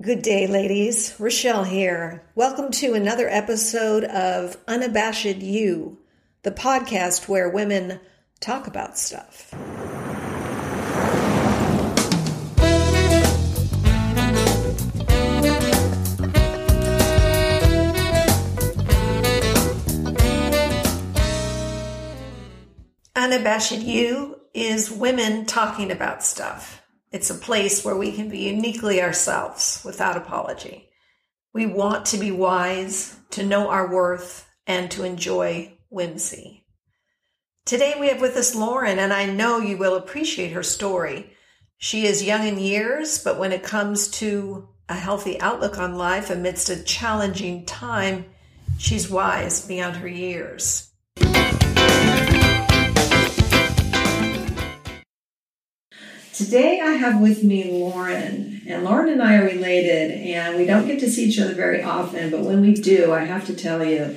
Good day, ladies. Rochelle here. Welcome to another episode of Unabashed You, the podcast where women talk about stuff. Unabashed You is women talking about stuff. It's a place where we can be uniquely ourselves without apology. We want to be wise, to know our worth, and to enjoy whimsy. Today we have with us Lauren, and I know you will appreciate her story. She is young in years, but when it comes to a healthy outlook on life amidst a challenging time, she's wise beyond her years. Today I have with me Lauren, and Lauren and I are related, and we don't get to see each other very often, but when we do, I have to tell you,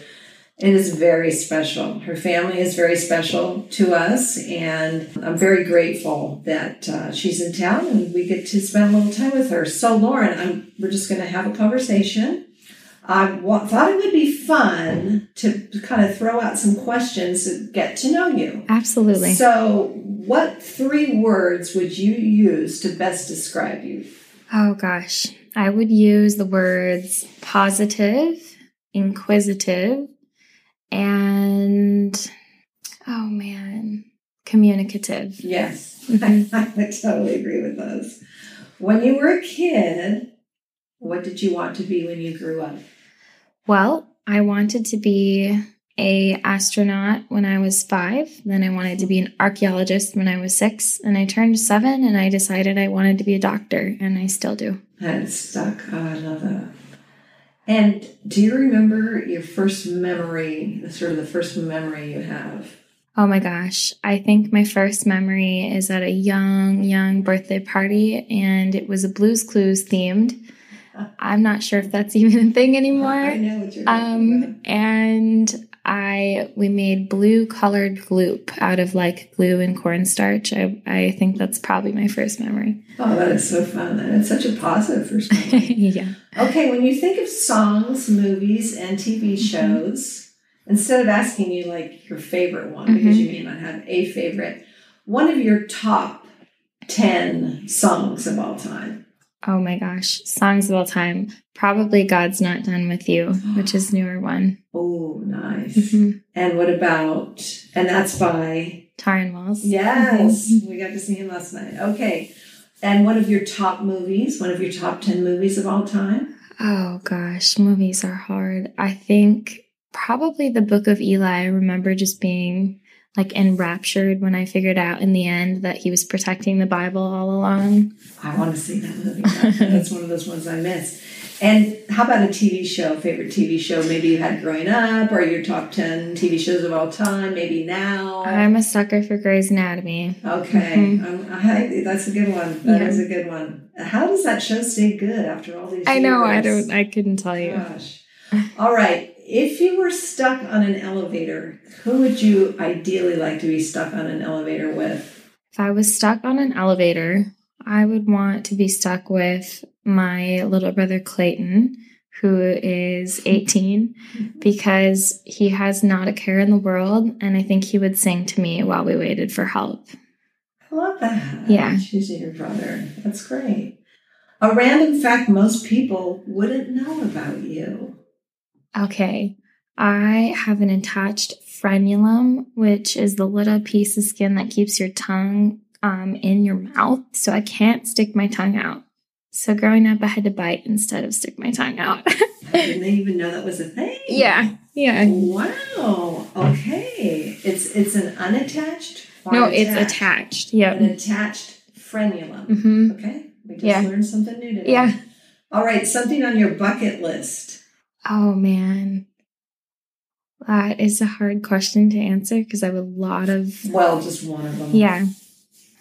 it is very special. Her family is very special to us, and I'm very grateful that uh, she's in town and we get to spend a little time with her. So, Lauren, I'm, we're just going to have a conversation. I thought it would be fun to kind of throw out some questions to get to know you. Absolutely. So, what three words would you use to best describe you? Oh gosh, I would use the words positive, inquisitive, and oh man, communicative. Yes, mm-hmm. I, I totally agree with those. When you were a kid, what did you want to be when you grew up? Well, I wanted to be a astronaut when I was five. Then I wanted to be an archaeologist when I was six. And I turned seven and I decided I wanted to be a doctor, and I still do. And stuck. Oh, I love that. And do you remember your first memory, sort of the first memory you have? Oh my gosh. I think my first memory is at a young, young birthday party, and it was a Blues Clues themed. I'm not sure if that's even a thing anymore. I know what you're um. And I we made blue colored gloop out of like glue and cornstarch. I I think that's probably my first memory. Oh, that is so fun. And it's such a positive first memory. yeah. Okay, when you think of songs, movies, and TV mm-hmm. shows, mm-hmm. instead of asking you like your favorite one, because mm-hmm. you may not have a favorite, one of your top 10 songs of all time. Oh my gosh, songs of all time. Probably God's Not Done With You, which is newer one. Oh, nice. Mm-hmm. And what about, and that's by Tauren Wells. Yes, we got to see him last night. Okay. And one of your top movies, one of your top 10 movies of all time? Oh gosh, movies are hard. I think probably The Book of Eli. I remember just being like enraptured when I figured out in the end that he was protecting the Bible all along. I want to see that movie. That's one of those ones I miss. And how about a TV show, favorite TV show maybe you had growing up or your top 10 TV shows of all time, maybe now? I'm a sucker for Grey's Anatomy. Okay. Mm-hmm. I, that's a good one. That yeah. is a good one. How does that show stay good after all these I years? know. I don't, I couldn't tell you. Gosh. All right. If you were stuck on an elevator, who would you ideally like to be stuck on an elevator with? If I was stuck on an elevator, I would want to be stuck with my little brother Clayton, who is 18, because he has not a care in the world. And I think he would sing to me while we waited for help. I love that. Yeah. Choosing your brother. That's great. A random fact most people wouldn't know about you. Okay. I have an attached frenulum, which is the little piece of skin that keeps your tongue um, in your mouth. So I can't stick my tongue out. So growing up, I had to bite instead of stick my tongue out. I didn't even know that was a thing. Yeah, yeah. Wow. Okay. It's it's an unattached. no, attached? it's attached. Yeah. An attached frenulum. Mm-hmm. Okay. We just yeah. learned something new today. Yeah. All right. Something on your bucket list. Oh man. That is a hard question to answer because I have a lot of. Well, just one of them. Yeah.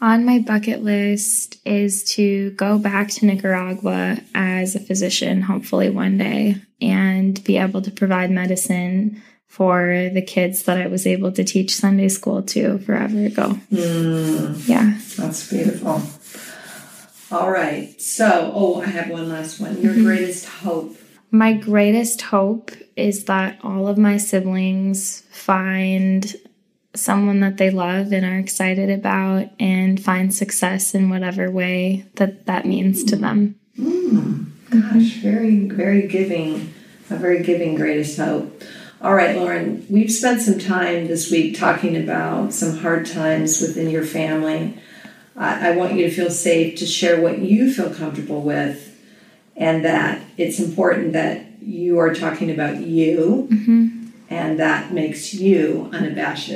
On my bucket list is to go back to Nicaragua as a physician, hopefully one day, and be able to provide medicine for the kids that I was able to teach Sunday school to forever ago. Mm, yeah. That's beautiful. All right. So, oh, I have one last one. Your Mhm. greatest hope. My greatest hope is that all of my siblings find someone that they love and are excited about and find success in whatever way that that means to them. Mm, gosh, very, very giving. A very giving greatest hope. All right, Lauren, we've spent some time this week talking about some hard times within your family. I, I want you to feel safe to share what you feel comfortable with, and that it's important that you are talking about you, and that makes you unabashed.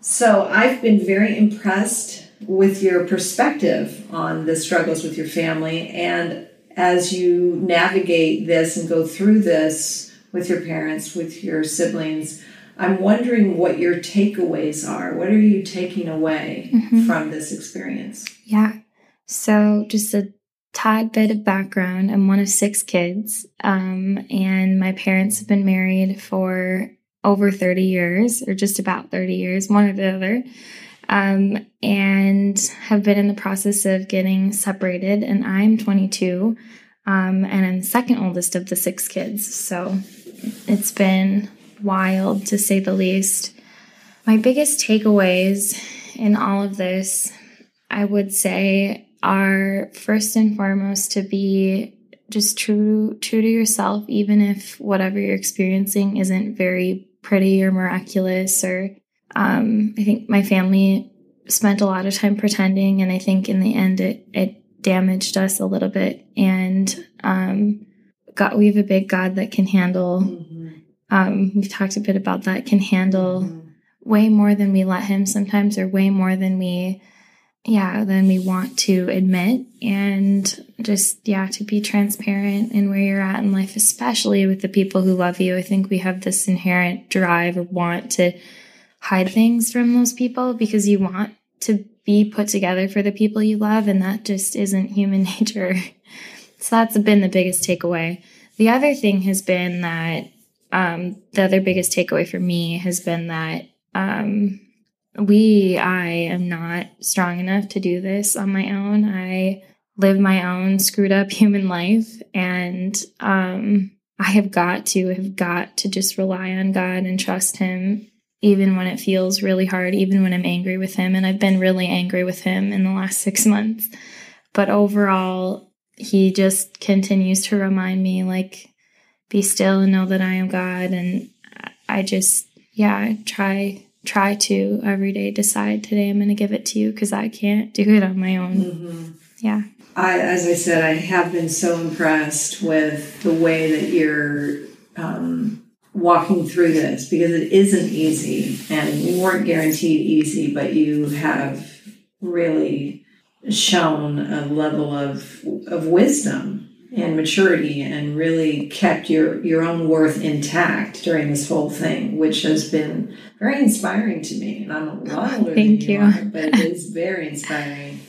So I've been very impressed with your perspective on the struggles with your family. And as you navigate this and go through this with your parents, with your siblings, I'm wondering what your takeaways are. What are you taking away Mhm. from this experience? Yeah. So, just a tad bit of background I'm one of six kids, um, and my parents have been married for over 30 years, or just about 30 years, one or the other, um, and have been in the process of getting separated. And I'm 22, um, and I'm the second oldest of the six kids. So, it's been wild to say the least. My biggest takeaways in all of this I would say are first and foremost to be just true true to yourself even if whatever you're experiencing isn't very pretty or miraculous or um, I think my family spent a lot of time pretending and I think in the end it it damaged us a little bit and um, God, we have a big God that can handle Mhm. um, we've talked a bit about that can handle Mhm. way more than we let him sometimes or way more than we yeah than we want to admit and just yeah to be transparent in where you're at in life especially with the people who love you. I think we have this inherent drive or want to hide things from those people because you want to be put together for the people you love and that just isn't human nature. So that's been the biggest takeaway. The other thing has been that um, the other biggest takeaway for me has been that um, we, I am not strong enough to do this on my own. I live my own screwed up human life, and um, I have got to, have got to just rely on God and trust Him, even when it feels really hard, even when I'm angry with Him. And I've been really angry with Him in the last six months. But overall, He just continues to remind me, like, be still and know that I am God. And I just, yeah, I try try to every day decide today I'm going to give it to you because I can't do it on my own. Mhm. Yeah. I, as I said, I have been so impressed with the way that you're um, walking through this because it isn't easy, and you weren't guaranteed easy, but you have really shown a level of of wisdom and maturity, and really kept your your own worth intact during this whole thing, which has been very inspiring to me. And I'm a lot older Thank than you, you. are, but it is very inspiring.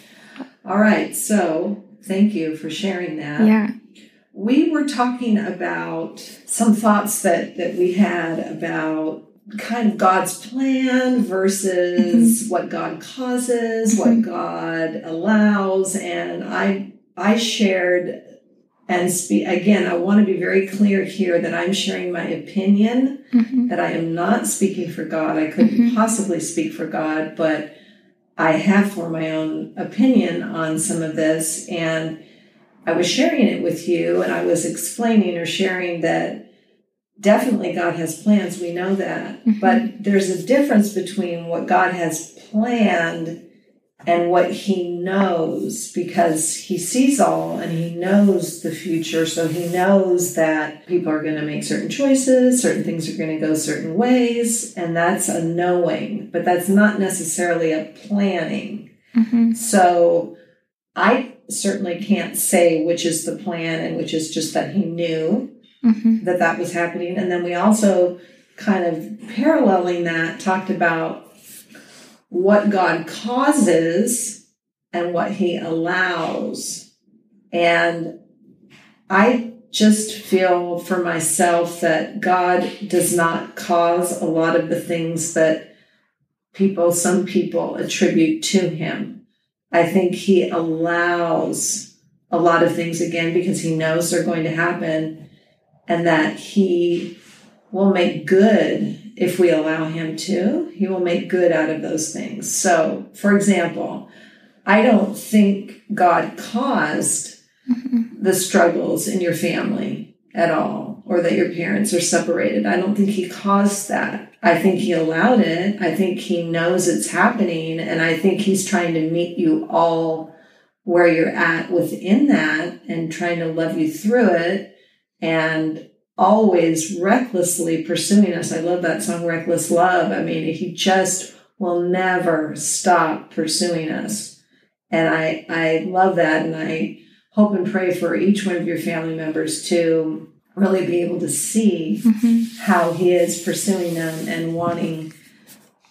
All right, so thank you for sharing that. Yeah. We were talking about some thoughts that that we had about kind of God's plan versus what God causes, what Mhm. God allows, and I I shared and speak again. I want to be very clear here that I'm sharing my opinion hmm that I am not speaking for God. I couldn't Mhm. possibly speak for God, but I have for my own opinion on some of this. And I was sharing it with you, and I was explaining or sharing that definitely God has plans. We know that. Mhm. But there's a difference between what God has planned and what he knows because he sees all and he knows the future. So he knows that people are going to make certain choices, certain things are going to go certain ways, and that's a knowing, but that's not necessarily a planning. hmm So I certainly can't say which is the plan and which is just that he knew hmm that that was happening. And then we also kind of paralleling that talked about what God causes and what he allows. And I just feel for myself that God does not cause a lot of the things that people, some people attribute to him. I think he allows a lot of things again because he knows they're going to happen and that he will make good if we allow him to. He will make good out of those things. So, for example, I don't think God caused the struggles in your family at all or that your parents are separated. I don't think he caused that. I think he allowed it. I think he knows it's happening. And I think he's trying to meet you all where you're at within that and trying to love you through it and always recklessly pursuing us. I love that song, Reckless Love. I mean, he just will never stop pursuing us. And I, I love that. And I hope and pray for each one of your family members to really be able to see mm-hmm. how he is pursuing them and wanting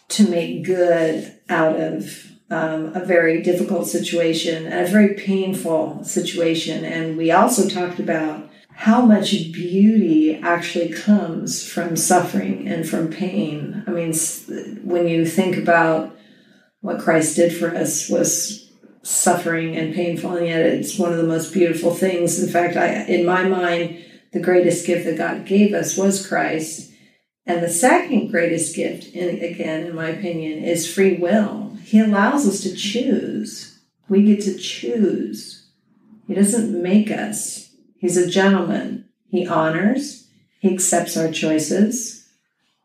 to make good out of um, a very difficult situation and a very painful situation. And we also talked about how much beauty actually comes from suffering and from pain. I mean, when you think about what Christ did for us was suffering and painful, and yet it's one of the most beautiful things. In fact, I, in my mind, the greatest gift that God gave us was Christ. And the second greatest gift, in, again, in my opinion, is free will. He allows us to choose. We get to choose. He doesn't make us. He's a gentleman. He honors, he accepts our choices,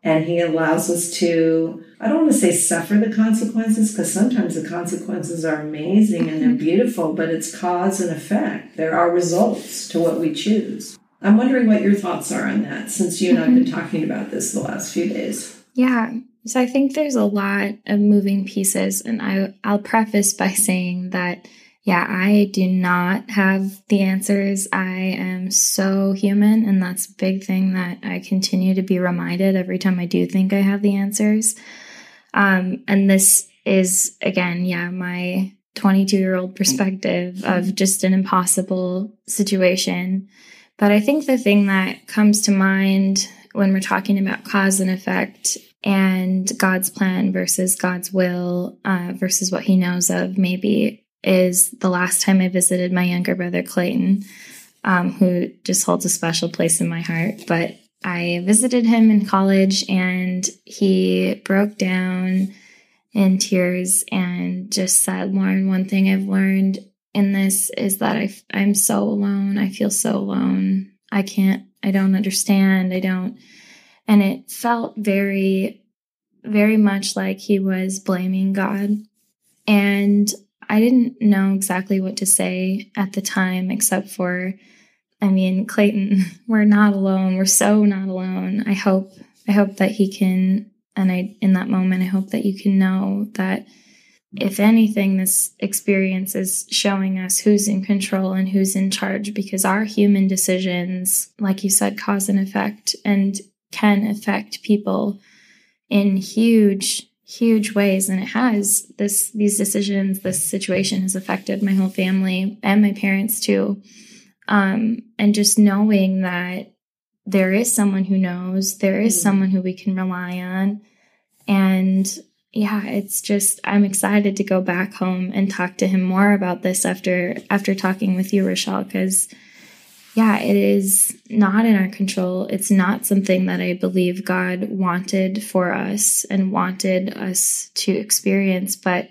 and he allows us to, I don't want to say suffer the consequences, because sometimes the consequences are amazing and they're mm-hmm. beautiful, but it's cause and effect. There are results to what we choose. I'm wondering what your thoughts are on that since you and mm-hmm. I've been talking about this the last few days. Yeah. So I think there's a lot of moving pieces, and I, I'll preface by saying that yeah, I do not have the answers. I am so human, and that's a big thing that I continue to be reminded every time I do think I have the answers. Um, and this is, again, yeah, my 22 year old perspective of just an impossible situation. But I think the thing that comes to mind when we're talking about cause and effect and God's plan versus God's will uh, versus what he knows of, maybe is the last time I visited my younger brother Clayton, um, who just holds a special place in my heart. But I visited him in college and he broke down in tears and just said, Lauren, one thing I've learned in this is that I, I'm so alone. I feel so alone. I can't, I don't understand. I don't. And it felt very, very much like he was blaming God. And I didn't know exactly what to say at the time, except for, I mean, Clayton, we're not alone. We're so not alone. I hope, I hope that he can, and I, in that moment, I hope that you can know that if anything, this experience is showing us who's in control and who's in charge because our human decisions, like you said, cause and effect and can affect people in huge huge ways and it has. This these decisions this situation has affected my whole family and my parents too. Um and just knowing that there is someone who knows there is mm-hmm. someone who we can rely on. And yeah it's just i'm excited to go back home and talk to him more about this after after talking with you rochelle because yeah, it is not in our control. It's not something that I believe God wanted for us and wanted us to experience, but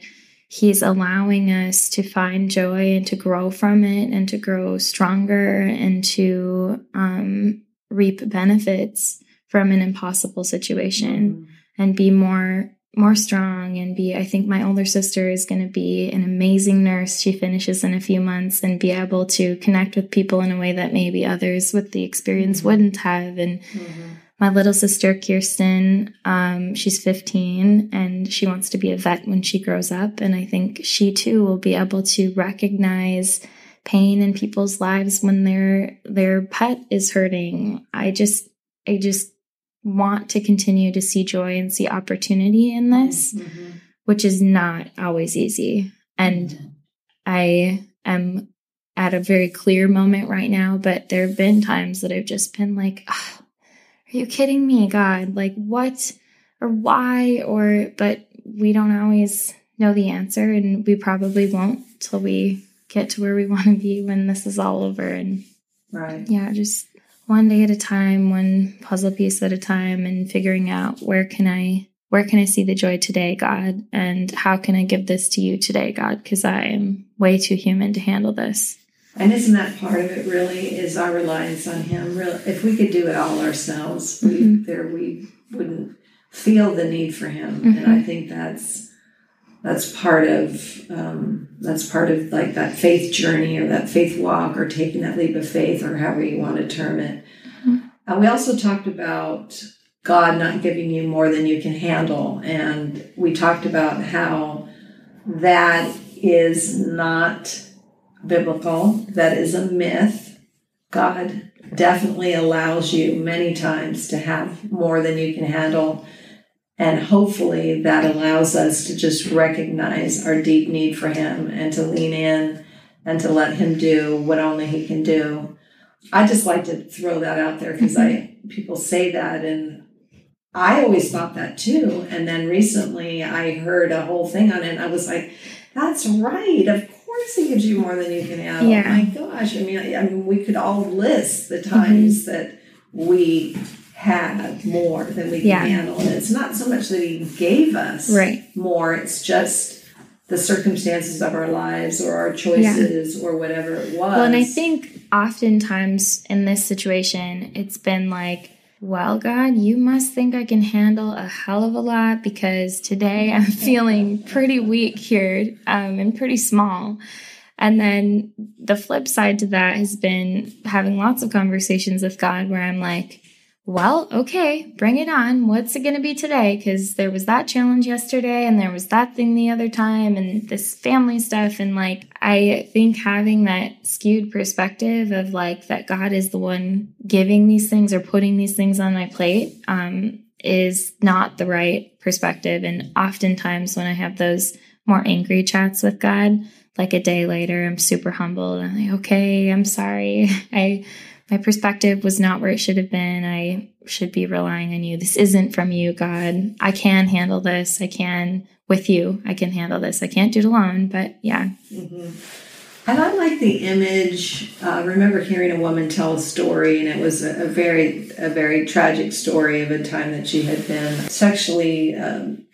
He's allowing us to find joy and to grow from it and to grow stronger and to um, reap benefits from an impossible situation mm-hmm. and be more more strong and be i think my older sister is going to be an amazing nurse she finishes in a few months and be able to connect with people in a way that maybe others with the experience mm-hmm. wouldn't have and mm-hmm. my little sister kirsten um, she's 15 and she wants to be a vet when she grows up and i think she too will be able to recognize pain in people's lives when their their pet is hurting i just i just want to continue to see joy and see opportunity in this, mm-hmm. which is not always easy. And mm-hmm. I am at a very clear moment right now, but there have been times that I've just been like, oh, are you kidding me, God? Like, what or why? Or, but we don't always know the answer, and we probably won't till we get to where we want to be when this is all over. And Right. yeah, just one day at a time, one puzzle piece at a time, and figuring out where can I where can I see the joy today, God, and how can I give this to you today, God, because I am way too human to handle this. And isn't that part of it really is our reliance on him? Real if we could do it all ourselves, we Mhm. there we wouldn't feel the need for him. Mm-hmm. And I think that's that's part of um, that's part of like that faith journey or that faith walk or taking that leap of faith or however you want to term it. Mhm. And we also talked about God not giving you more than you can handle. And we talked about how that is not biblical, that is a myth. God definitely allows you many times to have more than you can handle. And hopefully that allows us to just recognize our deep need for Him and to lean in and to let Him do what only He can do. I just like to throw that out there because I mm-hmm. people say that and I always thought that too. And then recently I heard a whole thing on it and I was like, that's right. Of course he gives you more than you can handle. Oh yeah. My gosh. I mean, I, I mean, we could all list the times mm-hmm. that we had more than we can Yeah. handle. And it's not so much that he gave us Right. more, it's just the circumstances of our lives or our choices or whatever it was. Well, and I think oftentimes in this situation, it's been like, well, God, you must think I can handle a hell of a lot because today I'm feeling pretty weak here um, and pretty small. And then the flip side to that has been having lots of conversations with God where I'm like, well, okay, bring it on. What's it going to be today? Because there was that challenge yesterday and there was that thing the other time and this family stuff. And like, I think having that skewed perspective of like that God is the one giving these things or putting these things on my plate um, is not the right perspective. And oftentimes when I have those more angry chats with God, like a day later, I'm super humbled. I'm like, okay, I'm sorry. I, my perspective was not where it should have been. I should be relying on you. This isn't from you, God. I can handle this. I can with you. I can handle this. I can't do it alone, but yeah. Mhm. And I like the image. Uh, I remember hearing a woman tell a story, and it was a, a very, a very tragic story of a time that she had been sexually um,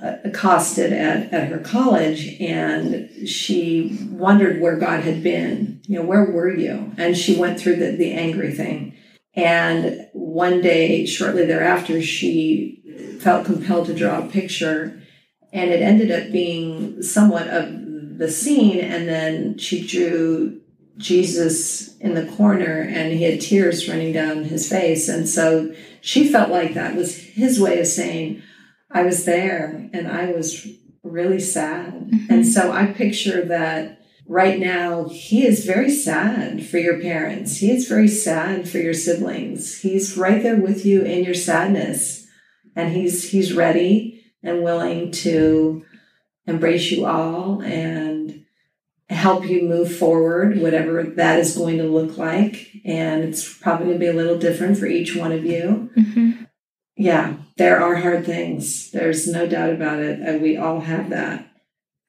accosted at, at her college, and she wondered where God had been. You know, where were you? And she went through the, the angry thing. And one day, shortly thereafter, she felt compelled to draw a picture, and it ended up being somewhat of the scene. And then she drew Jesus in the corner, and he had tears running down his face. And so she felt like that was his way of saying, I was there and I was really sad. Mhm. And so I picture that right now he is very sad for your parents. He is very sad for your siblings. He's right there with you in your sadness. And he's he's ready and willing to embrace you all and help you move forward, whatever that is going to look like. And it's probably going to be a little different for each one of you hmm yeah, there are hard things. There's no doubt about it. And we all have that.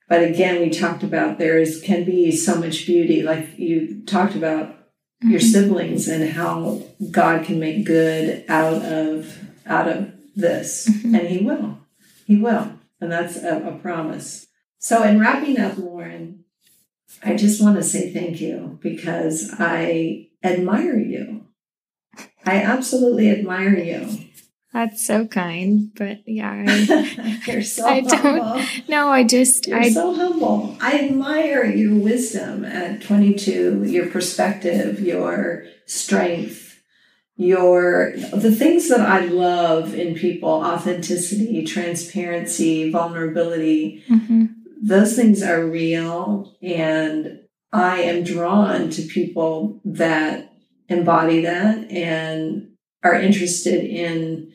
But again, we talked about there is can be so much beauty. Like you talked about your Mhm. siblings and how God can make good out of out of this. Mhm. And he will. He will. And that's a, a promise. So in wrapping up, Lauren, I just want to say thank you because I admire you. I absolutely admire you. That's so kind. But yeah, I, You're so I don't- humble. no, I just, You're I, so humble. I admire your wisdom at 22, your perspective, your strength, your the things that I love in people, authenticity, transparency, vulnerability. Mhm. Those things are real and I am drawn to people that embody that and are interested in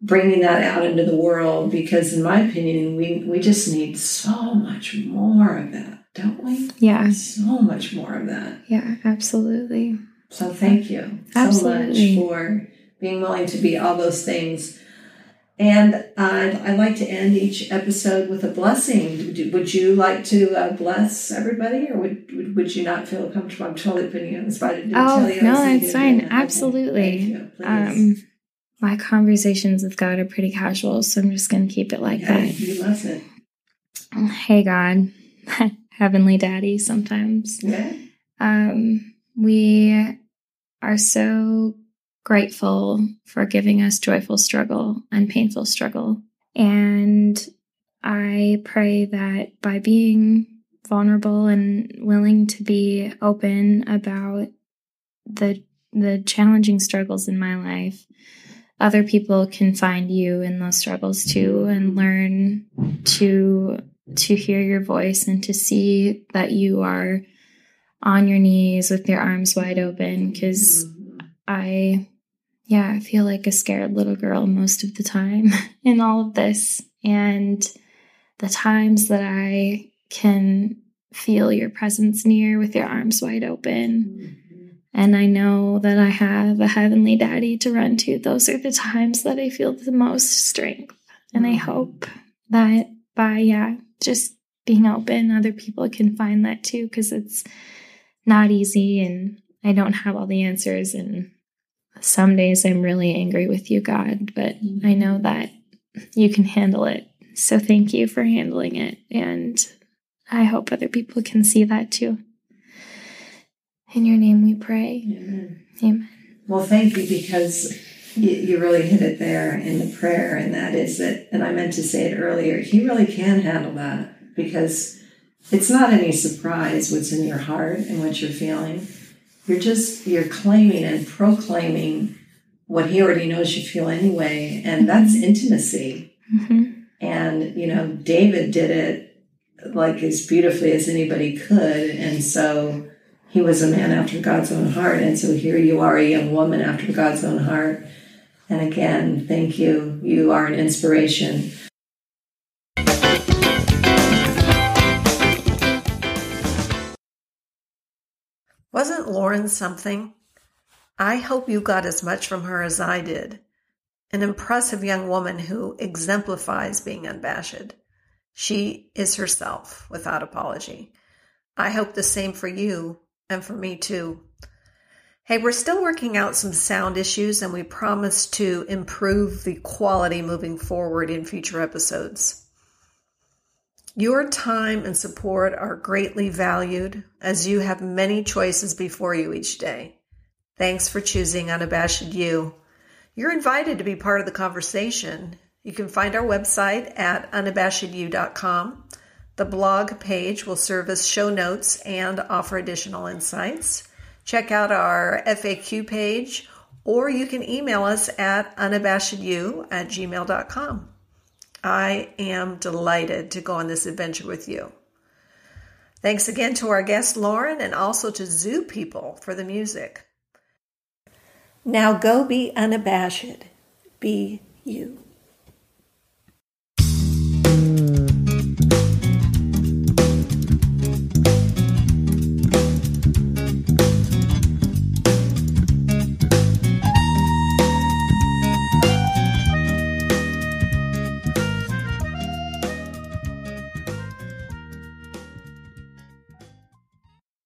bringing that out into the world because in my opinion we we just need so much more of that don't we yeah, so much more of that yeah, absolutely. so thank you so much for being willing to be all those things And uh, I'd like to end each episode with a blessing. Would you like to uh, bless everybody, or would, would you not feel comfortable? I'm totally putting you on the spot. oh no, that's fine. Absolutely. Okay. um, my conversations with God are pretty casual, so I'm just going to keep it like yeah, that. You love it. Hey God, Heavenly Daddy. Sometimes. Yeah. Um, we are so grateful for giving us joyful struggle and painful struggle. And I pray that by being vulnerable and willing to be open about the the challenging struggles in my life, other people can find you in those struggles too and learn to to hear your voice and to see that you are on your knees with your arms wide open because I yeah, I feel like a scared little girl most of the time in all of this. And the times that I can feel your presence near with your arms wide open. And I know that I have a heavenly daddy to run to. Those are the times that I feel the most strength. And I hope that by, yeah, just being open, other people can find that too, because it's not easy and I don't have all the answers. And some days I'm really angry with you, God, but I know mm-hmm. that you can handle it. So thank you for handling it. And I hope other people can see that too. In your name we pray. Amen. Amen. Well, thank you because you, you really hit it there in the prayer, and that is that, and I meant to say it earlier, He really can handle that because it's not any surprise what's in your heart and what you're feeling you're just you're claiming and proclaiming what he already knows you feel anyway and that's intimacy mm-hmm. and you know david did it like as beautifully as anybody could and so he was a man after god's own heart and so here you are a young woman after god's own heart and again thank you you are an inspiration Wasn't Lauren something? I hope you got as much from her as I did. An impressive young woman who exemplifies being unabashed. She is herself without apology. I hope the same for you and for me too. Hey, we're still working out some sound issues and we promise to improve the quality moving forward in future episodes. Your time and support are greatly valued as you have many choices before you each day. Thanks for choosing Unabashed You. You're invited to be part of the conversation. You can find our website at unabashedyou.com. The blog page will serve as show notes and offer additional insights. Check out our FAQ page, or you can email us at unabashedyou at gmail.com. I am delighted to go on this adventure with you. Thanks again to our guest Lauren and also to Zoo People for the music. Now go be unabashed. Be you.